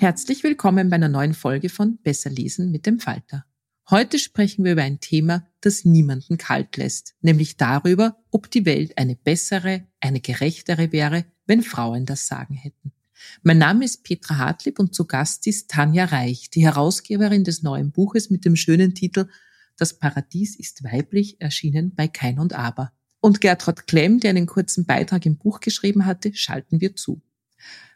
Herzlich willkommen bei einer neuen Folge von Besser lesen mit dem Falter. Heute sprechen wir über ein Thema, das niemanden kalt lässt, nämlich darüber, ob die Welt eine bessere, eine gerechtere wäre, wenn Frauen das Sagen hätten. Mein Name ist Petra Hartlieb und zu Gast ist Tanja Reich, die Herausgeberin des neuen Buches mit dem schönen Titel Das Paradies ist weiblich, erschienen bei Kein und Aber. Und Gertrud Klemm, der einen kurzen Beitrag im Buch geschrieben hatte, schalten wir zu.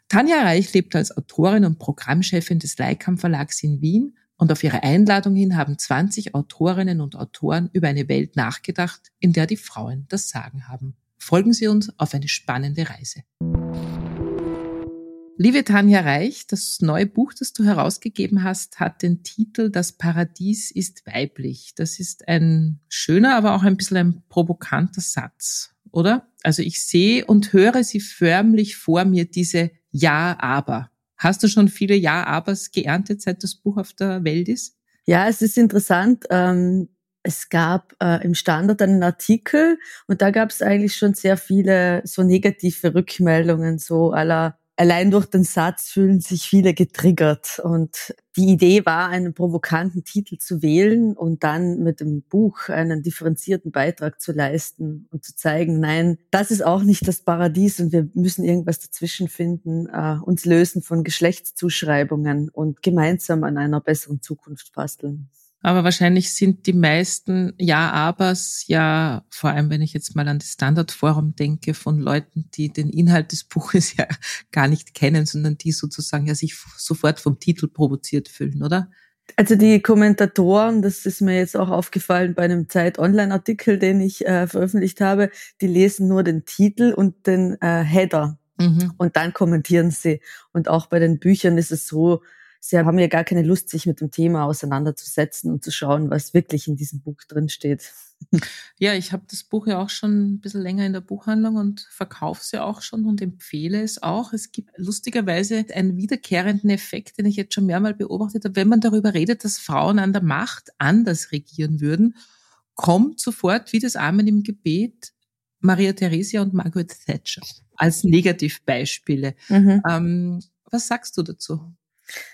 Tanja Reich lebt als Autorin und Programmchefin des Leikam Verlags in Wien und auf ihre Einladung hin haben 20 Autorinnen und Autoren über eine Welt nachgedacht, in der die Frauen das Sagen haben. Folgen Sie uns auf eine spannende Reise. Liebe Tanja Reich, das neue Buch, das du herausgegeben hast, hat den Titel Das Paradies ist weiblich. Das ist ein schöner, aber auch ein bisschen ein provokanter Satz, oder? Also ich sehe und höre sie förmlich vor mir, diese ja, aber. Hast du schon viele Ja-Abers geerntet, seit das Buch auf der Welt ist? Ja, es ist interessant. Ähm, es gab äh, im Standard einen Artikel und da gab es eigentlich schon sehr viele so negative Rückmeldungen, so aller allein durch den Satz fühlen sich viele getriggert. Und die Idee war, einen provokanten Titel zu wählen und dann mit dem Buch einen differenzierten Beitrag zu leisten und zu zeigen, nein, das ist auch nicht das Paradies und wir müssen irgendwas dazwischen finden, äh, uns lösen von Geschlechtszuschreibungen und gemeinsam an einer besseren Zukunft basteln. Aber wahrscheinlich sind die meisten Ja-Abers ja, vor allem wenn ich jetzt mal an das Standardforum denke, von Leuten, die den Inhalt des Buches ja gar nicht kennen, sondern die sozusagen ja sich sofort vom Titel provoziert fühlen, oder? Also die Kommentatoren, das ist mir jetzt auch aufgefallen bei einem Zeit-Online-Artikel, den ich äh, veröffentlicht habe, die lesen nur den Titel und den äh, Header mhm. und dann kommentieren sie. Und auch bei den Büchern ist es so, sie haben ja gar keine Lust, sich mit dem Thema auseinanderzusetzen und zu schauen, was wirklich in diesem Buch drin steht. Ja, ich habe das Buch ja auch schon ein bisschen länger in der Buchhandlung und verkaufe es ja auch schon und empfehle es auch. Es gibt lustigerweise einen wiederkehrenden Effekt, den ich jetzt schon mehrmals beobachtet habe. Wenn man darüber redet, dass Frauen an der Macht anders regieren würden, kommt sofort wie das Amen im Gebet Maria Theresia und Margaret Thatcher als Negativbeispiele. Mhm. Ähm, was sagst du dazu?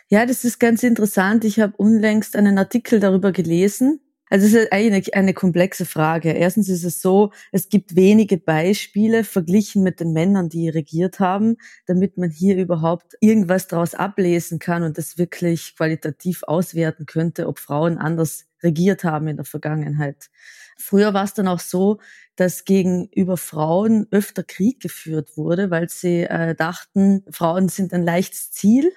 Ja, das ist ganz interessant. Ich habe unlängst einen Artikel darüber gelesen. Also es ist eigentlich eine komplexe Frage. Erstens ist es so, es gibt wenige Beispiele verglichen mit den Männern, die regiert haben, damit man hier überhaupt irgendwas daraus ablesen kann und das wirklich qualitativ auswerten könnte, ob Frauen anders regiert haben in der Vergangenheit. Früher war es dann auch so, dass gegenüber Frauen öfter Krieg geführt wurde, weil sie äh, dachten, Frauen sind ein leichtes Ziel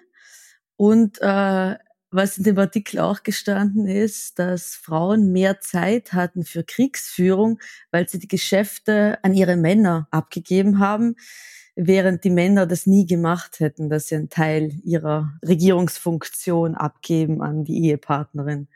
und äh, was in dem Artikel auch gestanden ist, dass Frauen mehr Zeit hatten für Kriegsführung, weil sie die Geschäfte an ihre Männer abgegeben haben, während die Männer das nie gemacht hätten, dass sie einen Teil ihrer Regierungsfunktion abgeben an die Ehepartnerin.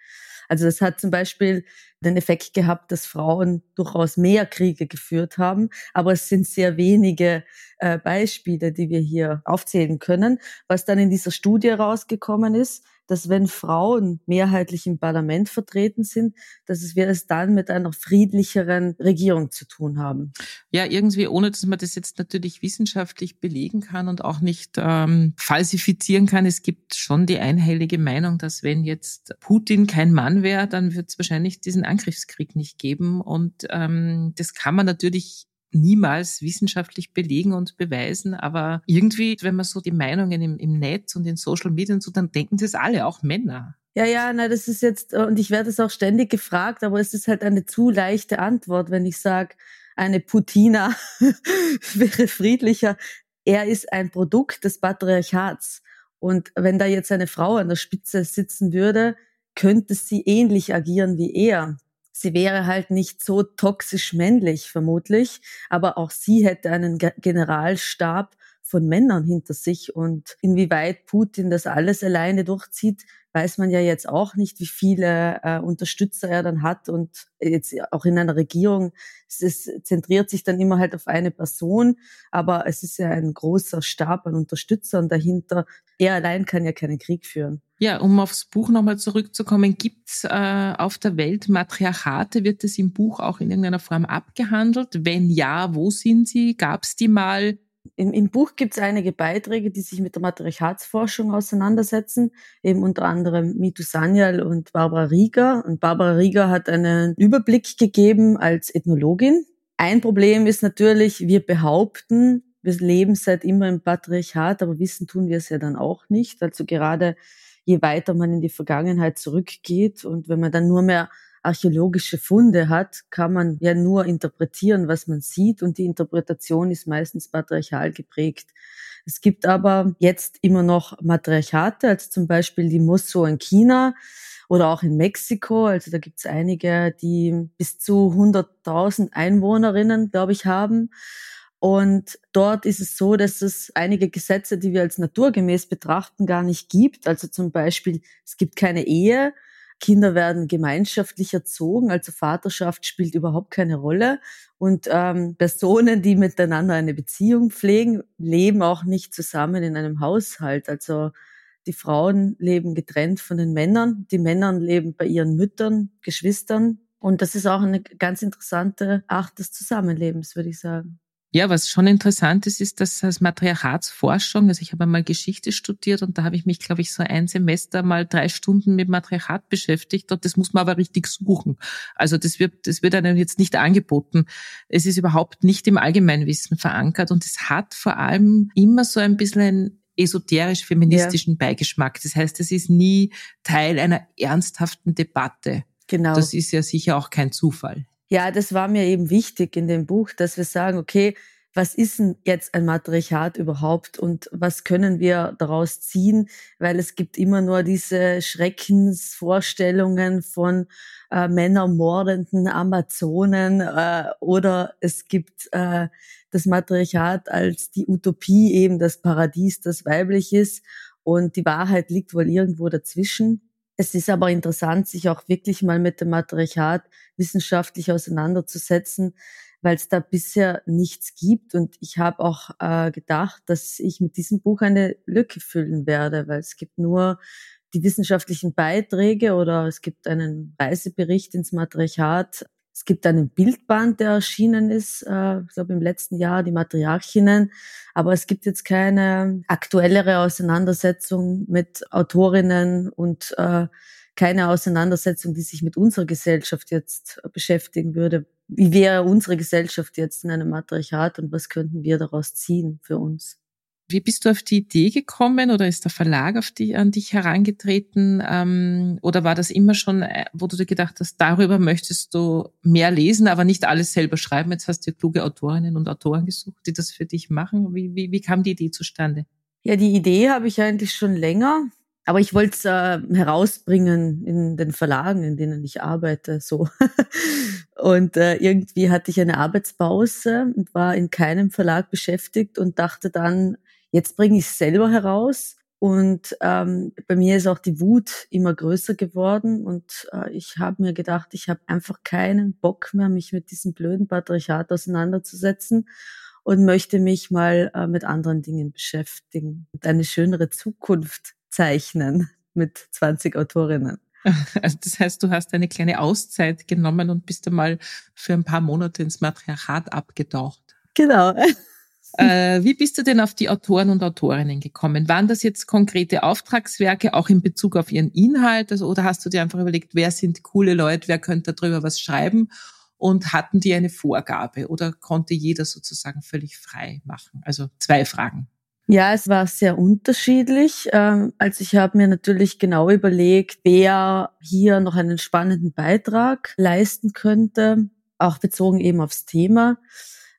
Also das hat zum Beispiel den Effekt gehabt, dass Frauen durchaus mehr Kriege geführt haben, aber es sind sehr wenige äh, Beispiele, die wir hier aufzählen können. Was dann in dieser Studie rausgekommen ist, dass wenn Frauen mehrheitlich im Parlament vertreten sind, dass wir es dann mit einer friedlicheren Regierung zu tun haben. Ja, irgendwie, ohne dass man das jetzt natürlich wissenschaftlich belegen kann und auch nicht ähm, falsifizieren kann. Es gibt schon die einhellige Meinung, dass wenn jetzt Putin kein Mann wäre, dann wird es wahrscheinlich diesen Angriffskrieg nicht geben. Und ähm, das kann man natürlich niemals wissenschaftlich belegen und beweisen, aber irgendwie, wenn man so die Meinungen im, im Netz und in Social Media so, dann denken das alle, auch Männer. Ja, ja, na, das ist jetzt, und ich werde es auch ständig gefragt, aber es ist halt eine zu leichte Antwort, wenn ich sage, eine Putina wäre friedlicher. Er ist ein Produkt des Patriarchats. Und wenn da jetzt eine Frau an der Spitze sitzen würde, könnte sie ähnlich agieren wie er. Sie wäre halt nicht so toxisch männlich, vermutlich, aber auch sie hätte einen Generalstab von Männern hinter sich und inwieweit Putin das alles alleine durchzieht, weiß man ja jetzt auch nicht, wie viele äh, Unterstützer er dann hat und jetzt auch in einer Regierung, es, es zentriert sich dann immer halt auf eine Person, aber es ist ja ein großer Stab an Unterstützern dahinter. Er allein kann ja keinen Krieg führen. Ja, um aufs Buch nochmal zurückzukommen, gibt's äh, auf der Welt Matriarchate? Wird es im Buch auch in irgendeiner Form abgehandelt? Wenn ja, wo sind sie? Gab's die mal? Im, Im Buch gibt es einige Beiträge, die sich mit der Matriarchatsforschung auseinandersetzen, eben unter anderem Mitu Sanyal und Barbara Rieger. Und Barbara Rieger hat einen Überblick gegeben als Ethnologin. Ein Problem ist natürlich, wir behaupten, wir leben seit immer im Patriarchat, aber wissen tun wir es ja dann auch nicht. Also gerade je weiter man in die Vergangenheit zurückgeht und wenn man dann nur mehr archäologische Funde hat, kann man ja nur interpretieren, was man sieht und die Interpretation ist meistens patriarchal geprägt. Es gibt aber jetzt immer noch Matriarchate, als zum Beispiel die Mosso in China oder auch in Mexiko. Also da gibt es einige, die bis zu 100.000 Einwohnerinnen, glaube ich, haben. Und dort ist es so, dass es einige Gesetze, die wir als naturgemäß betrachten, gar nicht gibt. Also zum Beispiel, es gibt keine Ehe Kinder werden gemeinschaftlich erzogen, also Vaterschaft spielt überhaupt keine Rolle. Und ähm, Personen, die miteinander eine Beziehung pflegen, leben auch nicht zusammen in einem Haushalt. Also die Frauen leben getrennt von den Männern, die Männer leben bei ihren Müttern, Geschwistern. Und das ist auch eine ganz interessante Art des Zusammenlebens, würde ich sagen. Ja, was schon interessant ist, ist, dass als Matriarchatsforschung, also ich habe einmal Geschichte studiert und da habe ich mich, glaube ich, so ein Semester mal drei Stunden mit Matriarchat beschäftigt und das muss man aber richtig suchen. Also das wird, das wird einem jetzt nicht angeboten. Es ist überhaupt nicht im Allgemeinwissen verankert und es hat vor allem immer so ein bisschen ein esoterisch-feministischen ja. Beigeschmack. Das heißt, es ist nie Teil einer ernsthaften Debatte. Genau. Das ist ja sicher auch kein Zufall. Ja, das war mir eben wichtig in dem Buch, dass wir sagen, okay, was ist denn jetzt ein Matriarchat überhaupt und was können wir daraus ziehen? Weil es gibt immer nur diese Schreckensvorstellungen von äh, männermordenden Amazonen äh, oder es gibt äh, das Matriarchat als die Utopie, eben das Paradies, das weiblich ist und die Wahrheit liegt wohl irgendwo dazwischen. Es ist aber interessant, sich auch wirklich mal mit dem Matriarchat wissenschaftlich auseinanderzusetzen, weil es da bisher nichts gibt. Und ich habe auch äh, gedacht, dass ich mit diesem Buch eine Lücke füllen werde, weil es gibt nur die wissenschaftlichen Beiträge oder es gibt einen Reisebericht ins Matriarchat. Es gibt einen Bildband, der erschienen ist, äh, ich glaube im letzten Jahr, die Matriarchinnen. Aber es gibt jetzt keine aktuellere Auseinandersetzung mit Autorinnen und äh, keine Auseinandersetzung, die sich mit unserer Gesellschaft jetzt beschäftigen würde. Wie wäre unsere Gesellschaft jetzt in einem Matriarchat und was könnten wir daraus ziehen für uns? Wie bist du auf die Idee gekommen oder ist der Verlag auf die, an dich herangetreten? Ähm, oder war das immer schon, äh, wo du dir gedacht hast, darüber möchtest du mehr lesen, aber nicht alles selber schreiben? Jetzt hast du kluge Autorinnen und Autoren gesucht, die das für dich machen. Wie, wie, wie kam die Idee zustande? Ja, die Idee habe ich eigentlich schon länger. Aber ich wollte es äh, herausbringen in den Verlagen, in denen ich arbeite, so. und äh, irgendwie hatte ich eine Arbeitspause und war in keinem Verlag beschäftigt und dachte dann, jetzt bringe ich es selber heraus. Und ähm, bei mir ist auch die Wut immer größer geworden und äh, ich habe mir gedacht, ich habe einfach keinen Bock mehr, mich mit diesem blöden Patriarchat auseinanderzusetzen und möchte mich mal äh, mit anderen Dingen beschäftigen und eine schönere Zukunft zeichnen mit 20 Autorinnen. Also das heißt, du hast eine kleine Auszeit genommen und bist einmal für ein paar Monate ins Matriarchat abgetaucht. Genau. Äh, wie bist du denn auf die Autoren und Autorinnen gekommen? Waren das jetzt konkrete Auftragswerke, auch in Bezug auf ihren Inhalt? Also, oder hast du dir einfach überlegt, wer sind coole Leute, wer könnte darüber was schreiben? Und hatten die eine Vorgabe oder konnte jeder sozusagen völlig frei machen? Also zwei Fragen. Ja, es war sehr unterschiedlich. Ähm, also ich habe mir natürlich genau überlegt, wer hier noch einen spannenden Beitrag leisten könnte, auch bezogen eben aufs Thema.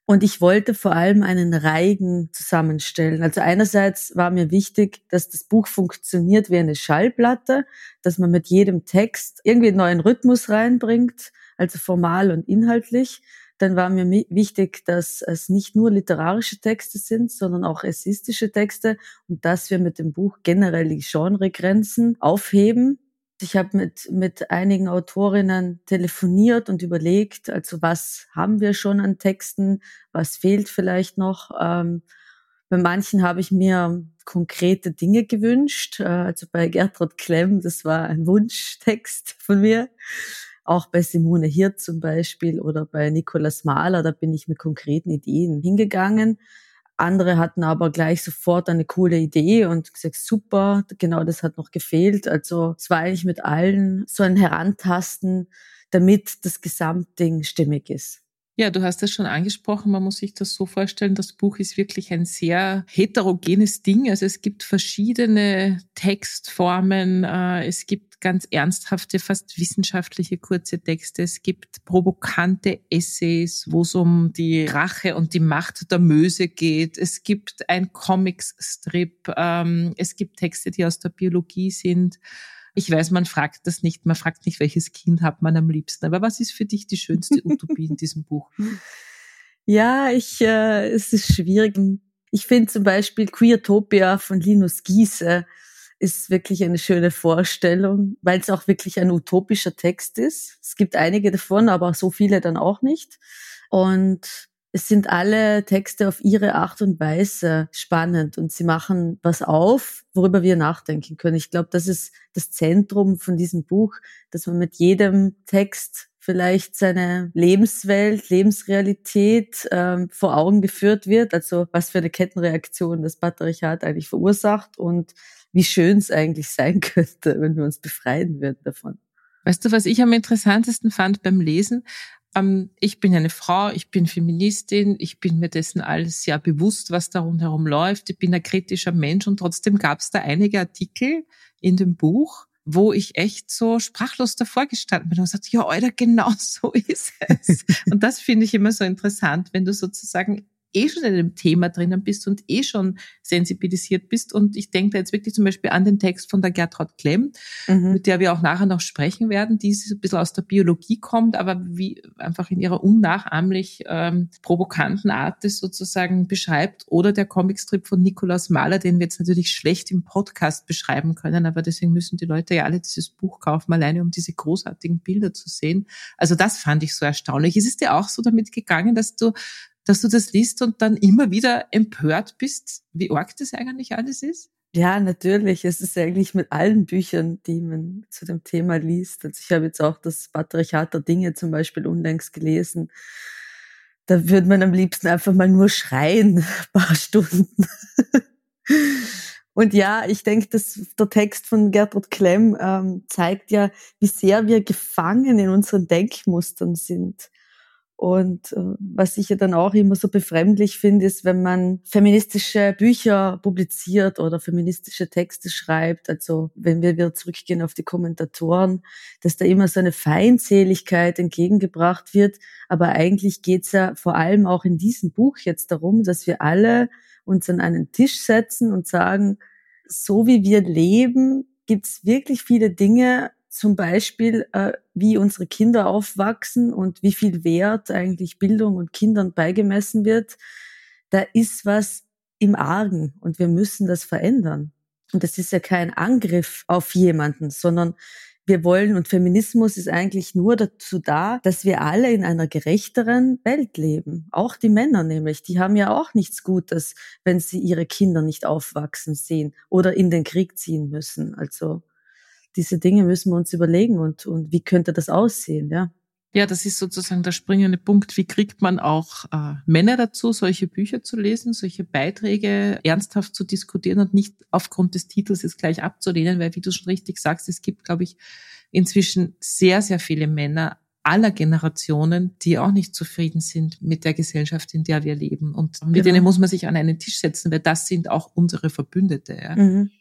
Und ich wollte vor allem einen Reigen zusammenstellen. Also einerseits war mir wichtig, dass das Buch funktioniert wie eine Schallplatte, dass man mit jedem Text irgendwie einen neuen Rhythmus reinbringt, also formal und inhaltlich. Dann war mir wichtig, dass es nicht nur literarische Texte sind, sondern auch essistische Texte und dass wir mit dem Buch generell die Genregrenzen aufheben. Ich habe mit, mit einigen Autorinnen telefoniert und überlegt, also was haben wir schon an Texten, was fehlt vielleicht noch. Ähm, bei manchen habe ich mir konkrete Dinge gewünscht. Äh, also bei Gertrud Klemm, das war ein Wunschtext von mir. Auch bei Simone Hirt zum Beispiel oder bei Nikolaus Mahler, da bin ich mit konkreten Ideen hingegangen. Andere hatten aber gleich sofort eine coole Idee und gesagt, super, genau das hat noch gefehlt. Also es war eigentlich mit allen so ein Herantasten, damit das Gesamtding stimmig ist. Ja, du hast es schon angesprochen. Man muss sich das so vorstellen. Das Buch ist wirklich ein sehr heterogenes Ding. Also es gibt verschiedene Textformen. Äh, es gibt ganz ernsthafte, fast wissenschaftliche kurze Texte. Es gibt provokante Essays, wo es um die Rache und die Macht der Möse geht. Es gibt ein Comics-Strip. Ähm, es gibt Texte, die aus der Biologie sind. Ich weiß, man fragt das nicht, man fragt nicht, welches Kind hat man am liebsten. Aber was ist für dich die schönste Utopie in diesem Buch? Ja, ich, äh, es ist schwierig. Ich finde zum Beispiel Queertopia von Linus Giese ist wirklich eine schöne Vorstellung, weil es auch wirklich ein utopischer Text ist. Es gibt einige davon, aber so viele dann auch nicht. Und es sind alle Texte auf ihre Art und Weise spannend und sie machen was auf, worüber wir nachdenken können. Ich glaube, das ist das Zentrum von diesem Buch, dass man mit jedem Text vielleicht seine Lebenswelt, Lebensrealität ähm, vor Augen geführt wird. Also was für eine Kettenreaktion das Patriarchat eigentlich verursacht und wie schön es eigentlich sein könnte, wenn wir uns befreien würden davon. Weißt du, was ich am interessantesten fand beim Lesen? Ähm, ich bin eine Frau, ich bin Feministin, ich bin mir dessen alles sehr bewusst, was da rundherum läuft. Ich bin ein kritischer Mensch und trotzdem gab es da einige Artikel in dem Buch, wo ich echt so sprachlos davor gestanden bin und gesagt, ja, Alter, genau so ist es. und das finde ich immer so interessant, wenn du sozusagen eh schon in dem Thema drinnen bist und eh schon sensibilisiert bist. Und ich denke da jetzt wirklich zum Beispiel an den Text von der Gertraud Klemm, mhm. mit der wir auch nachher noch sprechen werden, die ein bisschen aus der Biologie kommt, aber wie einfach in ihrer unnachahmlich ähm, provokanten Art das sozusagen beschreibt. Oder der Comicstrip von Nikolaus Mahler, den wir jetzt natürlich schlecht im Podcast beschreiben können, aber deswegen müssen die Leute ja alle dieses Buch kaufen, alleine um diese großartigen Bilder zu sehen. Also das fand ich so erstaunlich. Ist es dir auch so damit gegangen, dass du dass du das liest und dann immer wieder empört bist, wie arg das eigentlich alles ist? Ja, natürlich. Es ist eigentlich mit allen Büchern, die man zu dem Thema liest. Also ich habe jetzt auch das Patriarchat der Dinge zum Beispiel unlängst gelesen. Da würde man am liebsten einfach mal nur schreien, paar Stunden. Und ja, ich denke, dass der Text von Gertrud Klemm ähm, zeigt ja, wie sehr wir gefangen in unseren Denkmustern sind. Und äh, was ich ja dann auch immer so befremdlich finde, ist, wenn man feministische Bücher publiziert oder feministische Texte schreibt, also wenn wir wieder zurückgehen auf die Kommentatoren, dass da immer so eine Feindseligkeit entgegengebracht wird. Aber eigentlich geht's ja vor allem auch in diesem Buch jetzt darum, dass wir alle uns an einen Tisch setzen und sagen, so wie wir leben, gibt's wirklich viele Dinge, zum Beispiel, äh, wie unsere Kinder aufwachsen und wie viel Wert eigentlich Bildung und Kindern beigemessen wird, da ist was im Argen und wir müssen das verändern. Und das ist ja kein Angriff auf jemanden, sondern wir wollen, und Feminismus ist eigentlich nur dazu da, dass wir alle in einer gerechteren Welt leben. Auch die Männer nämlich, die haben ja auch nichts Gutes, wenn sie ihre Kinder nicht aufwachsen sehen oder in den Krieg ziehen müssen. Also diese Dinge müssen wir uns überlegen und, und wie könnte das aussehen, ja. Ja, das ist sozusagen der springende Punkt. Wie kriegt man auch äh, Männer dazu, solche Bücher zu lesen, solche Beiträge ernsthaft zu diskutieren und nicht aufgrund des Titels jetzt gleich abzulehnen, weil wie du schon richtig sagst, es gibt, glaube ich, inzwischen sehr, sehr viele Männer aller Generationen, die auch nicht zufrieden sind mit der Gesellschaft, in der wir leben. Und mit genau. denen muss man sich an einen Tisch setzen, weil das sind auch unsere Verbündete. Ja. Mhm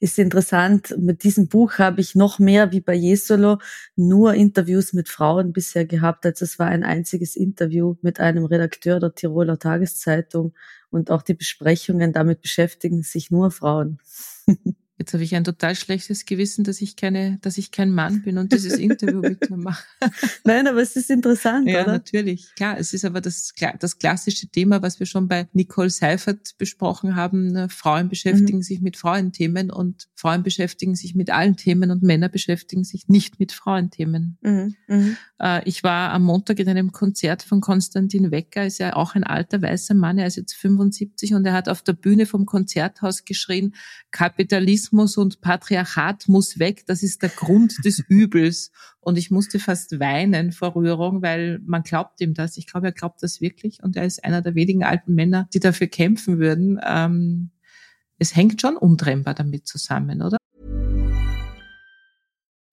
ist interessant. Mit diesem Buch habe ich noch mehr wie bei Jesolo nur Interviews mit Frauen bisher gehabt. Also es war ein einziges Interview mit einem Redakteur der Tiroler Tageszeitung und auch die Besprechungen damit beschäftigen sich nur Frauen. Jetzt habe ich ein total schlechtes Gewissen, dass ich keine, dass ich kein Mann bin und dieses Interview mit mir mache. Nein, aber es ist interessant, ja, oder? natürlich. Klar, es ist aber das, das klassische Thema, was wir schon bei Nicole Seifert besprochen haben. Frauen beschäftigen mhm. sich mit Frauenthemen und Frauen beschäftigen sich mit allen Themen und Männer beschäftigen sich nicht mit Frauenthemen. Mhm. Mhm. Äh, ich war am Montag in einem Konzert von Konstantin Wecker, ist ja auch ein alter weißer Mann, er ist jetzt 75 und er hat auf der Bühne vom Konzerthaus geschrien, Kapitalismus Sexismus und Patriarchat muss weg, das ist der Grund des Übels. Und ich musste fast weinen vor Rührung, weil man glaubt ihm das. Ich glaube, er glaubt das wirklich. Und er ist einer der wenigen alten Männer, die dafür kämpfen würden. Ähm, es hängt schon untrennbar damit zusammen, oder?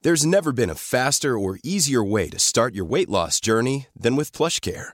There's never been a faster or easier way to start your weight loss journey than with PlushCare.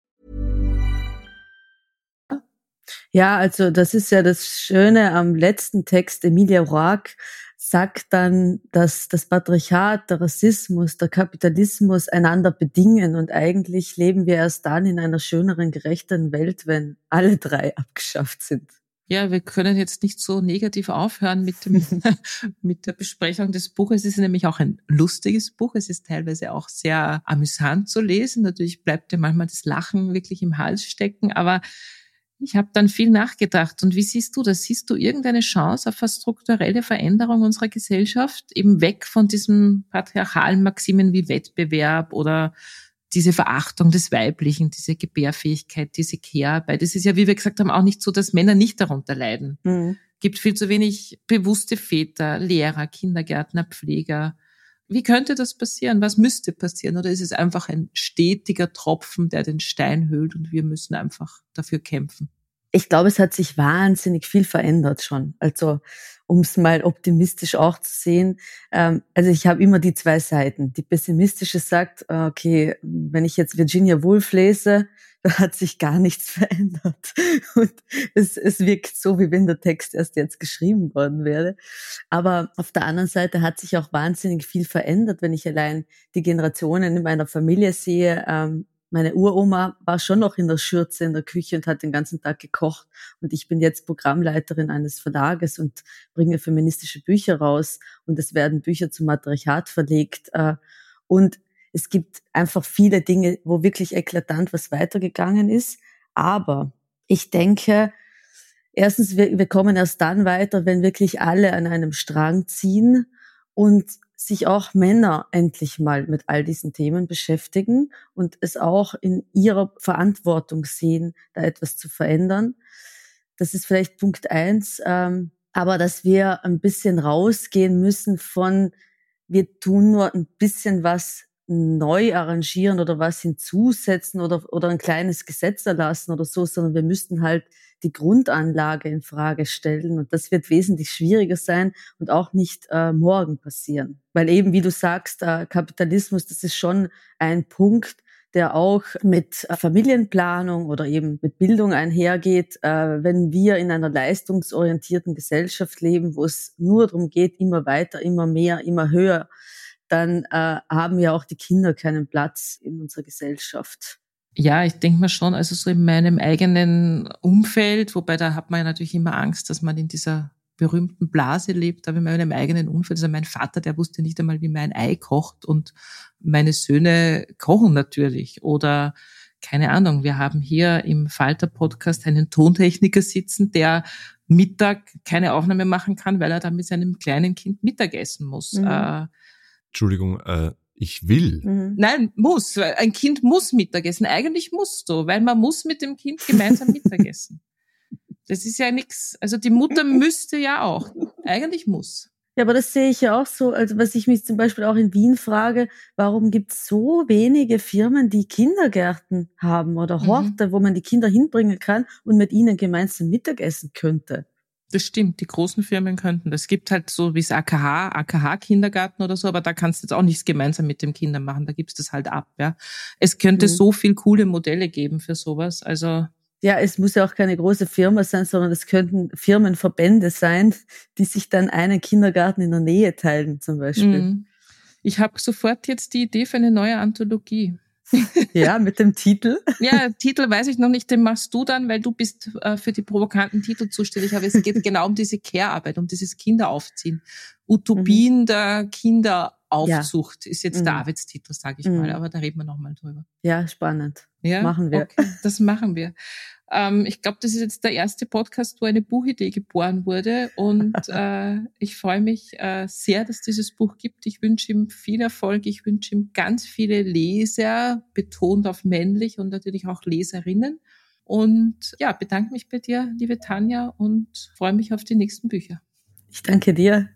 Ja, also das ist ja das Schöne am letzten Text. Emilia Roark sagt dann, dass das Patriarchat, der Rassismus, der Kapitalismus einander bedingen und eigentlich leben wir erst dann in einer schöneren, gerechteren Welt, wenn alle drei abgeschafft sind. Ja, wir können jetzt nicht so negativ aufhören mit, dem, mit der Besprechung des Buches. Es ist nämlich auch ein lustiges Buch. Es ist teilweise auch sehr amüsant zu lesen. Natürlich bleibt ja manchmal das Lachen wirklich im Hals stecken, aber ich habe dann viel nachgedacht. Und wie siehst du das? Siehst du irgendeine Chance auf eine strukturelle Veränderung unserer Gesellschaft? Eben weg von diesen patriarchalen Maximen wie Wettbewerb oder diese Verachtung des Weiblichen, diese Gebärfähigkeit, diese Care-Arbeit. Es ist ja, wie wir gesagt haben, auch nicht so, dass Männer nicht darunter leiden. Mhm. Gibt viel zu wenig bewusste Väter, Lehrer, Kindergärtner, Pfleger. Wie könnte das passieren? Was müsste passieren? Oder ist es einfach ein stetiger Tropfen, der den Stein höhlt und wir müssen einfach dafür kämpfen? Ich glaube, es hat sich wahnsinnig viel verändert schon. Also um es mal optimistisch auch zu sehen. Ähm, also ich habe immer die zwei Seiten. Die pessimistische sagt, äh, okay, wenn ich jetzt Virginia Woolf lese, da hat sich gar nichts verändert. Und es, es wirkt so, wie wenn der Text erst jetzt geschrieben worden wäre. Aber auf der anderen Seite hat sich auch wahnsinnig viel verändert, wenn ich allein die Generationen in meiner Familie sehe. Ähm, meine Uroma war schon noch in der Schürze in der Küche und hat den ganzen Tag gekocht. Und ich bin jetzt Programmleiterin eines Verlages und bringe feministische Bücher raus. Und es werden Bücher zum Matriarchat verlegt. Äh, und es gibt einfach viele Dinge, wo wirklich eklatant was weitergegangen ist. Aber ich denke, erstens, wir, wir kommen erst dann weiter, wenn wirklich alle an einem Strang ziehen und sich auch Männer endlich mal mit all diesen Themen beschäftigen und es auch in ihrer Verantwortung sehen, da etwas zu verändern. Das ist vielleicht Punkt eins. Ähm, aber dass wir ein bisschen rausgehen müssen von, wir tun nur ein bisschen was neu arrangieren oder was hinzusetzen oder, oder ein kleines Gesetz erlassen oder so, sondern wir müssten halt die Grundanlage in Frage stellen. Und das wird wesentlich schwieriger sein und auch nicht äh, morgen passieren. Weil eben, wie du sagst, äh, Kapitalismus, das ist schon ein Punkt, der auch mit äh, Familienplanung oder eben mit Bildung einhergeht. Äh, wenn wir in einer leistungsorientierten Gesellschaft leben, wo es nur darum geht, immer weiter, immer mehr, immer höher, dann äh, haben ja auch die Kinder keinen Platz in unserer Gesellschaft. Ja, ich denke mal schon, also so in meinem eigenen Umfeld, wobei da hat man ja natürlich immer Angst, dass man in dieser berühmten Blase lebt, aber in meinem eigenen Umfeld. Also mein Vater, der wusste nicht einmal, wie mein Ei kocht und meine Söhne kochen natürlich. Oder keine Ahnung, wir haben hier im Falter-Podcast einen Tontechniker sitzen, der Mittag keine Aufnahme machen kann, weil er dann mit seinem kleinen Kind Mittagessen muss. Mhm. Entschuldigung, äh, ich will. Mhm. Nein, muss. Ein Kind muss Mittagessen. Eigentlich musst du, weil man muss mit dem Kind gemeinsam Mittagessen. Das ist ja nichts. Also die Mutter müsste ja auch. Eigentlich muss. Ja, aber das sehe ich ja auch so. Also was ich mich zum Beispiel auch in Wien frage, warum gibt es so wenige Firmen, die Kindergärten haben oder. Horte, mhm. wo man die Kinder hinbringen kann und mit ihnen gemeinsam Mittagessen könnte? Das stimmt, die großen Firmen könnten. Es gibt halt so wie es AKH, AKH-Kindergarten oder so, aber da kannst du jetzt auch nichts gemeinsam mit dem Kindern machen, da gibst du es halt ab, ja. Es könnte mhm. so viel coole Modelle geben für sowas, also ja, es muss ja auch keine große Firma sein, sondern es könnten Firmenverbände sein, die sich dann einen Kindergarten in der Nähe teilen, zum Beispiel. Mhm. Ich habe sofort jetzt die Idee für eine neue Anthologie. Ja, mit dem Titel. Ja, Titel weiß ich noch nicht, den machst du dann, weil du bist äh, für die provokanten Titel zuständig. Aber es geht genau um diese Care-Arbeit, um dieses Kinderaufziehen. Utopien mhm. der Kinderaufzucht ja. ist jetzt mhm. der Arbeitstitel, sage ich mhm. mal. Aber da reden wir nochmal drüber. Ja, spannend. Ja, machen wir. Okay, das machen wir. Ähm, ich glaube, das ist jetzt der erste Podcast, wo eine Buchidee geboren wurde. Und äh, ich freue mich äh, sehr, dass dieses Buch gibt. Ich wünsche ihm viel Erfolg. Ich wünsche ihm ganz viele Leser, betont auf männlich und natürlich auch Leserinnen. Und ja, bedanke mich bei dir, liebe Tanja, und freue mich auf die nächsten Bücher. Ich danke dir.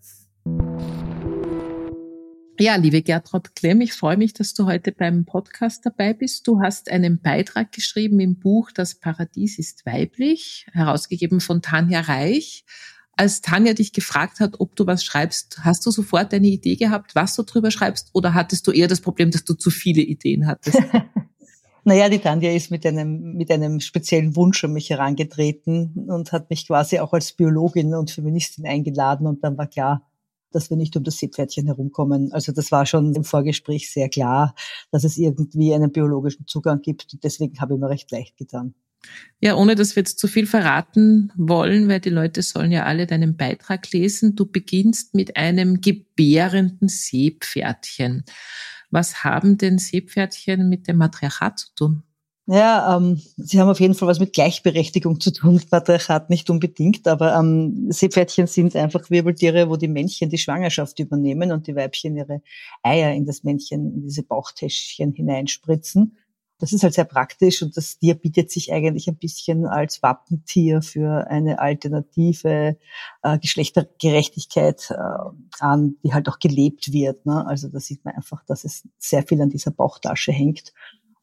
Ja, liebe Gertrud Klemm, ich freue mich, dass du heute beim Podcast dabei bist. Du hast einen Beitrag geschrieben im Buch Das Paradies ist weiblich, herausgegeben von Tanja Reich. Als Tanja dich gefragt hat, ob du was schreibst, hast du sofort eine Idee gehabt, was du drüber schreibst, oder hattest du eher das Problem, dass du zu viele Ideen hattest? Naja, die Tanja ist mit einem, mit einem speziellen Wunsch an mich herangetreten und hat mich quasi auch als Biologin und Feministin eingeladen und dann war klar, dass wir nicht um das Seepferdchen herumkommen. Also das war schon im Vorgespräch sehr klar, dass es irgendwie einen biologischen Zugang gibt. Deswegen habe ich mir recht leicht getan. Ja, ohne dass wir jetzt zu viel verraten wollen, weil die Leute sollen ja alle deinen Beitrag lesen. Du beginnst mit einem gebärenden Seepferdchen. Was haben denn Seepferdchen mit dem Matriarchat zu tun? Ja, ähm, sie haben auf jeden Fall was mit Gleichberechtigung zu tun. Patriarchat nicht unbedingt, aber ähm, Seepferdchen sind einfach Wirbeltiere, wo die Männchen die Schwangerschaft übernehmen und die Weibchen ihre Eier in das Männchen, in diese Bauchtäschchen hineinspritzen. Das ist halt sehr praktisch und das Tier bietet sich eigentlich ein bisschen als Wappentier für eine alternative äh, Geschlechtergerechtigkeit äh, an, die halt auch gelebt wird. Ne? Also da sieht man einfach, dass es sehr viel an dieser Bauchtasche hängt.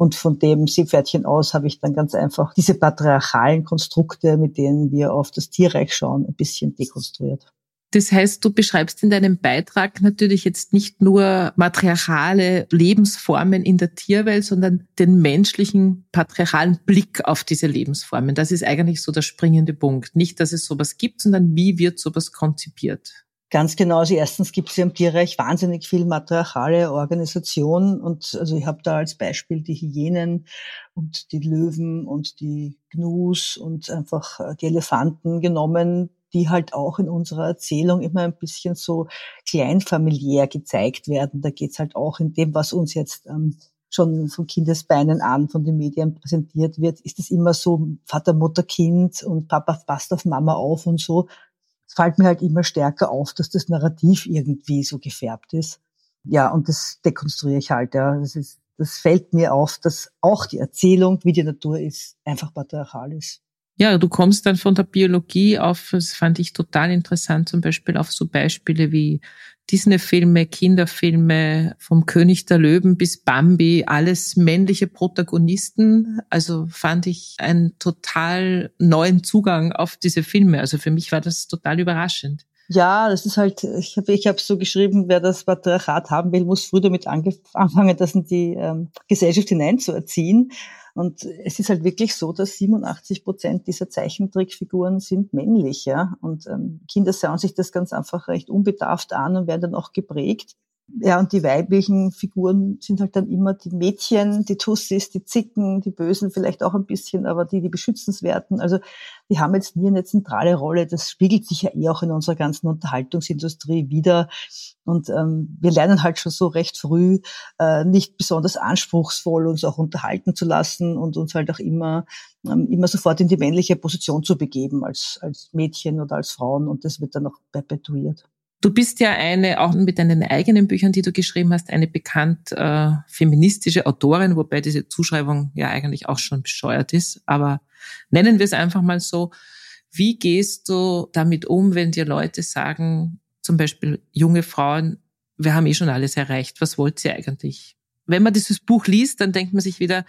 Und von dem Seepferdchen aus habe ich dann ganz einfach diese patriarchalen Konstrukte, mit denen wir auf das Tierreich schauen, ein bisschen dekonstruiert. Das heißt, du beschreibst in deinem Beitrag natürlich jetzt nicht nur matriarchale Lebensformen in der Tierwelt, sondern den menschlichen patriarchalen Blick auf diese Lebensformen. Das ist eigentlich so der springende Punkt. Nicht, dass es sowas gibt, sondern wie wird sowas konzipiert? Ganz genau. Also erstens gibt es im Tierreich wahnsinnig viel matriarchale Organisation und also ich habe da als Beispiel die Hyänen und die Löwen und die Gnus und einfach äh, die Elefanten genommen, die halt auch in unserer Erzählung immer ein bisschen so kleinfamiliär gezeigt werden. Da geht's halt auch in dem, was uns jetzt ähm, schon von Kindesbeinen an von den Medien präsentiert wird, ist es immer so Vater, Mutter, Kind und Papa passt auf Mama auf und so fällt mir halt immer stärker auf, dass das Narrativ irgendwie so gefärbt ist. Ja, und das dekonstruiere ich halt, ja. Das ist, das fällt mir auf, dass auch die Erzählung, wie die Natur ist, einfach patriarchal ist. Ja, du kommst dann von der Biologie auf, das fand ich total interessant, zum Beispiel auf so Beispiele wie Disney-Filme, Kinderfilme, vom König der Löwen bis Bambi, alles männliche Protagonisten. Also fand ich einen total neuen Zugang auf diese Filme. Also für mich war das total überraschend. Ja, das ist halt, ich habe ich hab so geschrieben, wer das Patriarchat haben will, muss früh damit anfangen, das in die ähm, Gesellschaft hineinzuerziehen. Und es ist halt wirklich so, dass 87 Prozent dieser Zeichentrickfiguren sind männlich, ja. Und ähm, Kinder schauen sich das ganz einfach recht unbedarft an und werden dann auch geprägt. Ja, und die weiblichen Figuren sind halt dann immer die Mädchen, die Tussis, die Zicken, die Bösen vielleicht auch ein bisschen, aber die, die Beschützenswerten. Also die haben jetzt nie eine zentrale Rolle. Das spiegelt sich ja eh auch in unserer ganzen Unterhaltungsindustrie wieder. Und ähm, wir lernen halt schon so recht früh, äh, nicht besonders anspruchsvoll uns auch unterhalten zu lassen und uns halt auch immer, ähm, immer sofort in die männliche Position zu begeben als, als Mädchen oder als Frauen. Und das wird dann auch perpetuiert. Du bist ja eine, auch mit deinen eigenen Büchern, die du geschrieben hast, eine bekannt äh, feministische Autorin, wobei diese Zuschreibung ja eigentlich auch schon bescheuert ist. Aber nennen wir es einfach mal so. Wie gehst du damit um, wenn dir Leute sagen, zum Beispiel junge Frauen, wir haben eh schon alles erreicht, was wollt ihr eigentlich? Wenn man dieses Buch liest, dann denkt man sich wieder,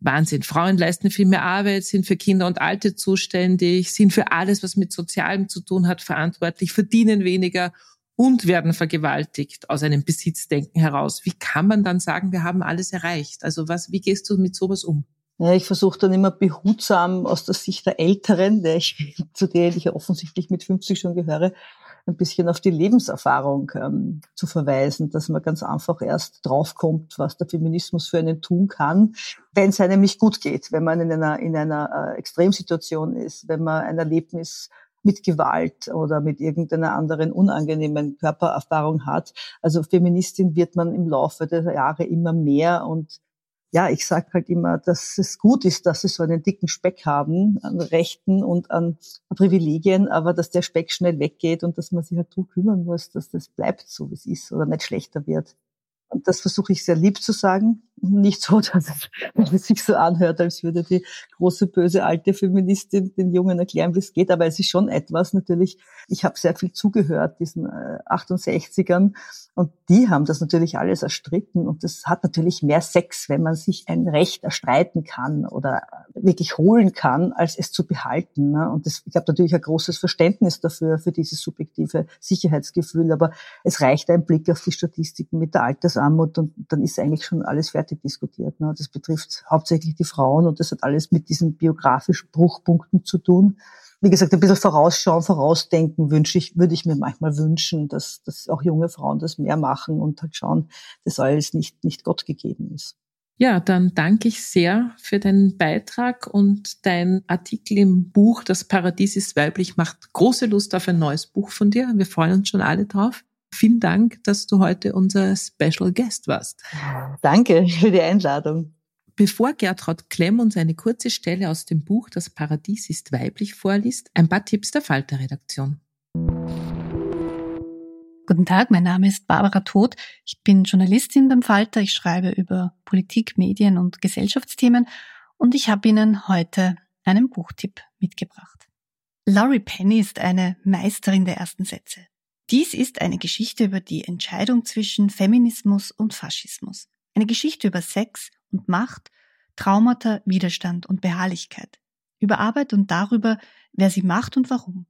Wahnsinn. Frauen leisten viel mehr Arbeit, sind für Kinder und Alte zuständig, sind für alles, was mit Sozialem zu tun hat, verantwortlich, verdienen weniger und werden vergewaltigt aus einem Besitzdenken heraus. Wie kann man dann sagen, wir haben alles erreicht? Also was, wie gehst du mit sowas um? Ja, ich versuche dann immer behutsam aus der Sicht der Älteren, der ich, zu der ich ja offensichtlich mit 50 schon gehöre, ein bisschen auf die Lebenserfahrung ähm, zu verweisen, dass man ganz einfach erst draufkommt, was der Feminismus für einen tun kann, wenn es einem nicht gut geht, wenn man in einer, in einer äh, Extremsituation ist, wenn man ein Erlebnis mit Gewalt oder mit irgendeiner anderen unangenehmen Körpererfahrung hat. Also Feministin wird man im Laufe der Jahre immer mehr und ja, ich sage halt immer, dass es gut ist, dass sie so einen dicken Speck haben an Rechten und an Privilegien, aber dass der Speck schnell weggeht und dass man sich halt darum kümmern muss, dass das bleibt so, wie es ist oder nicht schlechter wird. Und das versuche ich sehr lieb zu sagen. Nicht so, dass es, dass es sich so anhört, als würde die große böse alte Feministin den Jungen erklären, wie es geht. Aber es ist schon etwas natürlich. Ich habe sehr viel zugehört diesen äh, 68ern und die haben das natürlich alles erstritten. Und das hat natürlich mehr Sex, wenn man sich ein Recht erstreiten kann oder wirklich holen kann, als es zu behalten. Ne? Und das, ich habe natürlich ein großes Verständnis dafür, für dieses subjektive Sicherheitsgefühl. Aber es reicht ein Blick auf die Statistiken mit der Altersarmut und dann ist eigentlich schon alles fertig diskutiert. Ne? Das betrifft hauptsächlich die Frauen und das hat alles mit diesen biografischen Bruchpunkten zu tun. Wie gesagt, ein bisschen vorausschauen, vorausdenken wünsche ich, würde ich mir manchmal wünschen, dass, dass auch junge Frauen das mehr machen und halt schauen, dass alles nicht, nicht Gott gegeben ist. Ja, dann danke ich sehr für deinen Beitrag und dein Artikel im Buch Das Paradies ist weiblich macht große Lust auf ein neues Buch von dir. Wir freuen uns schon alle drauf. Vielen Dank, dass du heute unser Special Guest warst. Danke für die Einladung. Bevor Gertraud Klemm uns eine kurze Stelle aus dem Buch Das Paradies ist weiblich vorliest, ein paar Tipps der Falter-Redaktion. Guten Tag, mein Name ist Barbara Todt. Ich bin Journalistin beim Falter. Ich schreibe über Politik, Medien und Gesellschaftsthemen und ich habe Ihnen heute einen Buchtipp mitgebracht. Laurie Penny ist eine Meisterin der ersten Sätze. Dies ist eine Geschichte über die Entscheidung zwischen Feminismus und Faschismus. Eine Geschichte über Sex und Macht, Traumata, Widerstand und Beharrlichkeit. Über Arbeit und darüber, wer sie macht und warum.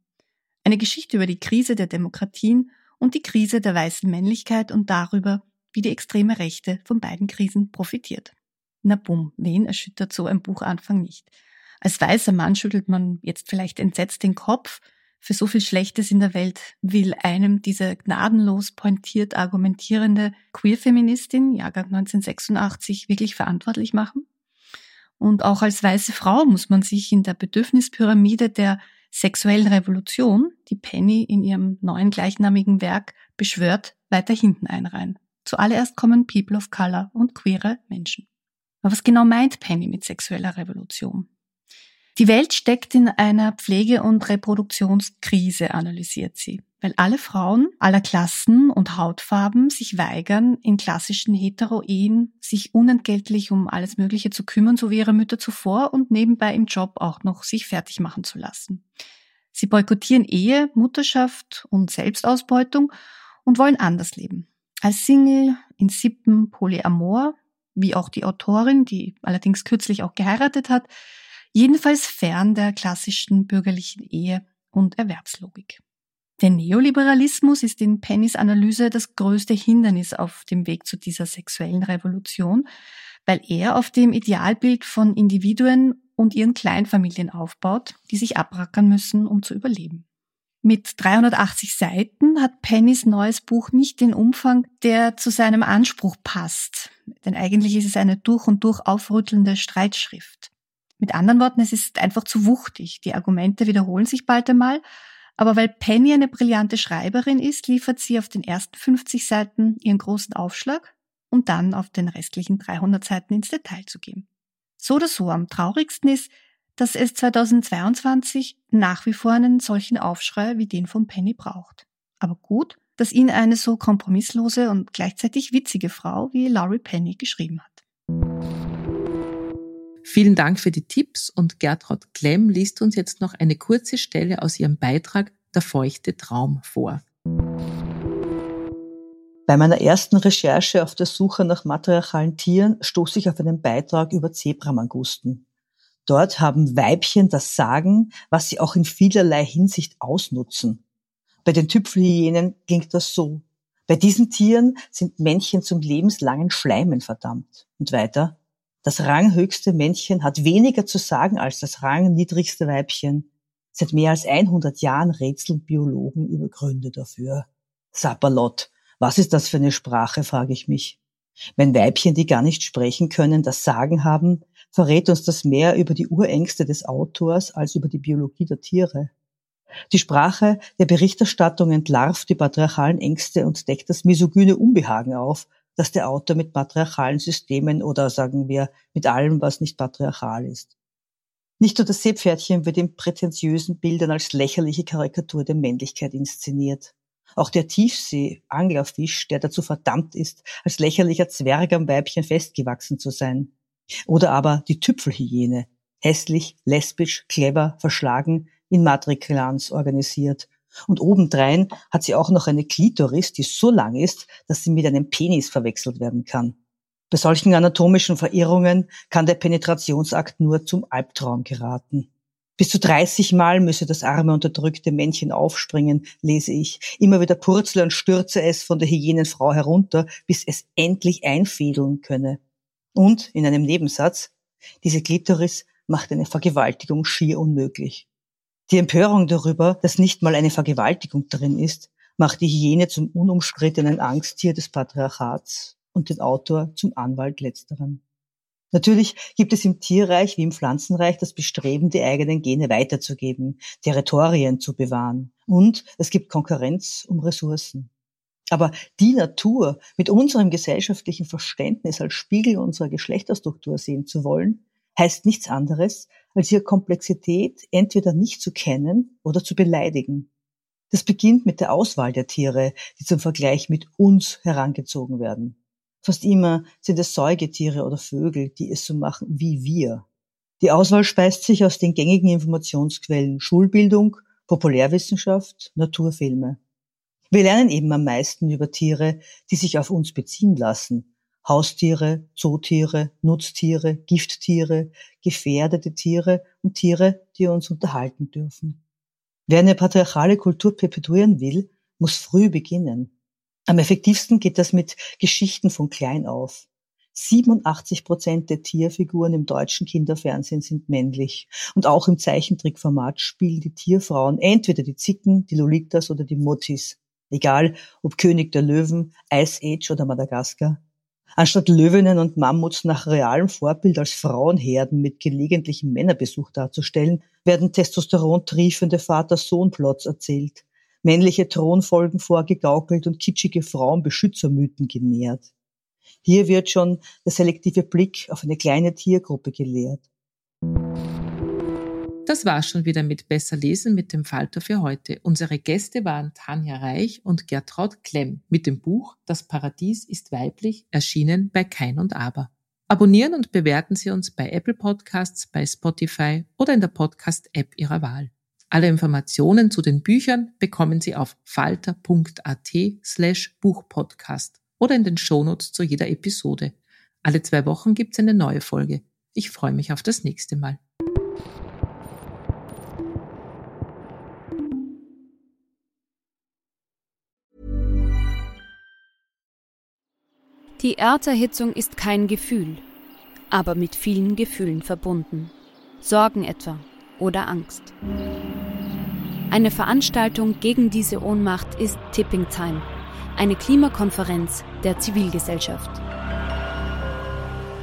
Eine Geschichte über die Krise der Demokratien und die Krise der weißen Männlichkeit und darüber, wie die extreme Rechte von beiden Krisen profitiert. Na bumm, wen erschüttert so ein Buchanfang nicht? Als weißer Mann schüttelt man jetzt vielleicht entsetzt den Kopf, für so viel Schlechtes in der Welt will einem diese gnadenlos pointiert argumentierende Queer-Feministin, Jahrgang 1986, wirklich verantwortlich machen? Und auch als weiße Frau muss man sich in der Bedürfnispyramide der sexuellen Revolution, die Penny in ihrem neuen gleichnamigen Werk beschwört, weiter hinten einreihen. Zuallererst kommen People of Color und queere Menschen. Aber was genau meint Penny mit sexueller Revolution? Die Welt steckt in einer Pflege- und Reproduktionskrise, analysiert sie, weil alle Frauen aller Klassen und Hautfarben sich weigern, in klassischen Heteroehen sich unentgeltlich um alles Mögliche zu kümmern, so wie ihre Mütter zuvor und nebenbei im Job auch noch sich fertig machen zu lassen. Sie boykottieren Ehe, Mutterschaft und Selbstausbeutung und wollen anders leben. Als Single, in Sippen, Polyamor, wie auch die Autorin, die allerdings kürzlich auch geheiratet hat, jedenfalls fern der klassischen bürgerlichen Ehe und Erwerbslogik. Der Neoliberalismus ist in Pennys Analyse das größte Hindernis auf dem Weg zu dieser sexuellen Revolution, weil er auf dem Idealbild von Individuen und ihren Kleinfamilien aufbaut, die sich abrackern müssen, um zu überleben. Mit 380 Seiten hat Pennys neues Buch nicht den Umfang, der zu seinem Anspruch passt. Denn eigentlich ist es eine durch und durch aufrüttelnde Streitschrift. Mit anderen Worten, es ist einfach zu wuchtig. Die Argumente wiederholen sich bald einmal. Aber weil Penny eine brillante Schreiberin ist, liefert sie auf den ersten 50 Seiten ihren großen Aufschlag, um dann auf den restlichen 300 Seiten ins Detail zu gehen. So oder so, am traurigsten ist, dass es 2022 nach wie vor einen solchen Aufschrei wie den von Penny braucht. Aber gut, dass ihn eine so kompromisslose und gleichzeitig witzige Frau wie Laurie Penny geschrieben hat. Vielen Dank für die Tipps und Gertrud Klemm liest uns jetzt noch eine kurze Stelle aus ihrem Beitrag Der feuchte Traum vor. Bei meiner ersten Recherche auf der Suche nach matriarchalen Tieren stoß ich auf einen Beitrag über Zebramangusten. Dort haben Weibchen das Sagen, was sie auch in vielerlei Hinsicht ausnutzen. Bei den Tüpfelhyänen klingt das so. Bei diesen Tieren sind Männchen zum lebenslangen Schleimen verdammt. Und weiter. Das ranghöchste Männchen hat weniger zu sagen als das rangniedrigste Weibchen. Seit mehr als 100 Jahren rätseln Biologen über Gründe dafür. Sapperlot. Was ist das für eine Sprache, frage ich mich. Wenn Weibchen, die gar nicht sprechen können, das Sagen haben, verrät uns das mehr über die Urängste des Autors als über die Biologie der Tiere. Die Sprache der Berichterstattung entlarvt die patriarchalen Ängste und deckt das misogyne Unbehagen auf, das der Autor mit patriarchalen Systemen oder sagen wir mit allem, was nicht patriarchal ist. Nicht nur das Seepferdchen wird in prätentiösen Bildern als lächerliche Karikatur der Männlichkeit inszeniert. Auch der Tiefsee-Anglerfisch, der dazu verdammt ist, als lächerlicher Zwerg am Weibchen festgewachsen zu sein. Oder aber die Tüpfelhyäne, hässlich, lesbisch, clever, verschlagen, in Matriclans organisiert. Und obendrein hat sie auch noch eine Klitoris, die so lang ist, dass sie mit einem Penis verwechselt werden kann. Bei solchen anatomischen Verirrungen kann der Penetrationsakt nur zum Albtraum geraten. Bis zu 30 Mal müsse das arme unterdrückte Männchen aufspringen, lese ich. Immer wieder purzle und stürze es von der Hyänenfrau herunter, bis es endlich einfädeln könne. Und in einem Nebensatz, diese Klitoris macht eine Vergewaltigung schier unmöglich. Die Empörung darüber, dass nicht mal eine Vergewaltigung drin ist, macht die Hyäne zum unumstrittenen Angsttier des Patriarchats und den Autor zum Anwalt letzteren. Natürlich gibt es im Tierreich wie im Pflanzenreich das Bestreben, die eigenen Gene weiterzugeben, Territorien zu bewahren. Und es gibt Konkurrenz um Ressourcen. Aber die Natur mit unserem gesellschaftlichen Verständnis als Spiegel unserer Geschlechterstruktur sehen zu wollen, heißt nichts anderes, als ihre Komplexität entweder nicht zu kennen oder zu beleidigen. Das beginnt mit der Auswahl der Tiere, die zum Vergleich mit uns herangezogen werden. Fast immer sind es Säugetiere oder Vögel, die es so machen wie wir. Die Auswahl speist sich aus den gängigen Informationsquellen Schulbildung, Populärwissenschaft, Naturfilme. Wir lernen eben am meisten über Tiere, die sich auf uns beziehen lassen. Haustiere, Zootiere, Nutztiere, Gifttiere, gefährdete Tiere und Tiere, die uns unterhalten dürfen. Wer eine patriarchale Kultur perpetuieren will, muss früh beginnen. Am effektivsten geht das mit Geschichten von klein auf. 87 Prozent der Tierfiguren im deutschen Kinderfernsehen sind männlich. Und auch im Zeichentrickformat spielen die Tierfrauen entweder die Zicken, die Lolitas oder die Mottis. Egal ob König der Löwen, Ice Age oder Madagaskar. Anstatt Löwinnen und Mammuts nach realem Vorbild als Frauenherden mit gelegentlichem Männerbesuch darzustellen, werden testosterontriefende Vater-Sohn-Plots erzählt, männliche Thronfolgen vorgegaukelt und kitschige Frauenbeschützermythen genährt. Hier wird schon der selektive Blick auf eine kleine Tiergruppe gelehrt. Das war schon wieder mit Besser lesen mit dem Falter für heute. Unsere Gäste waren Tanja Reich und Gertraud Klemm mit dem Buch Das Paradies ist weiblich, erschienen bei Kein und Aber. Abonnieren und bewerten Sie uns bei Apple Podcasts, bei Spotify oder in der Podcast-App Ihrer Wahl. Alle Informationen zu den Büchern bekommen Sie auf falter.at slash Buchpodcast oder in den Shownotes zu jeder Episode. Alle zwei Wochen gibt's eine neue Folge. Ich freue mich auf das nächste Mal. Die Erderhitzung ist kein Gefühl, aber mit vielen Gefühlen verbunden. Sorgen etwa oder Angst. Eine Veranstaltung gegen diese Ohnmacht ist Tipping Time, eine Klimakonferenz der Zivilgesellschaft.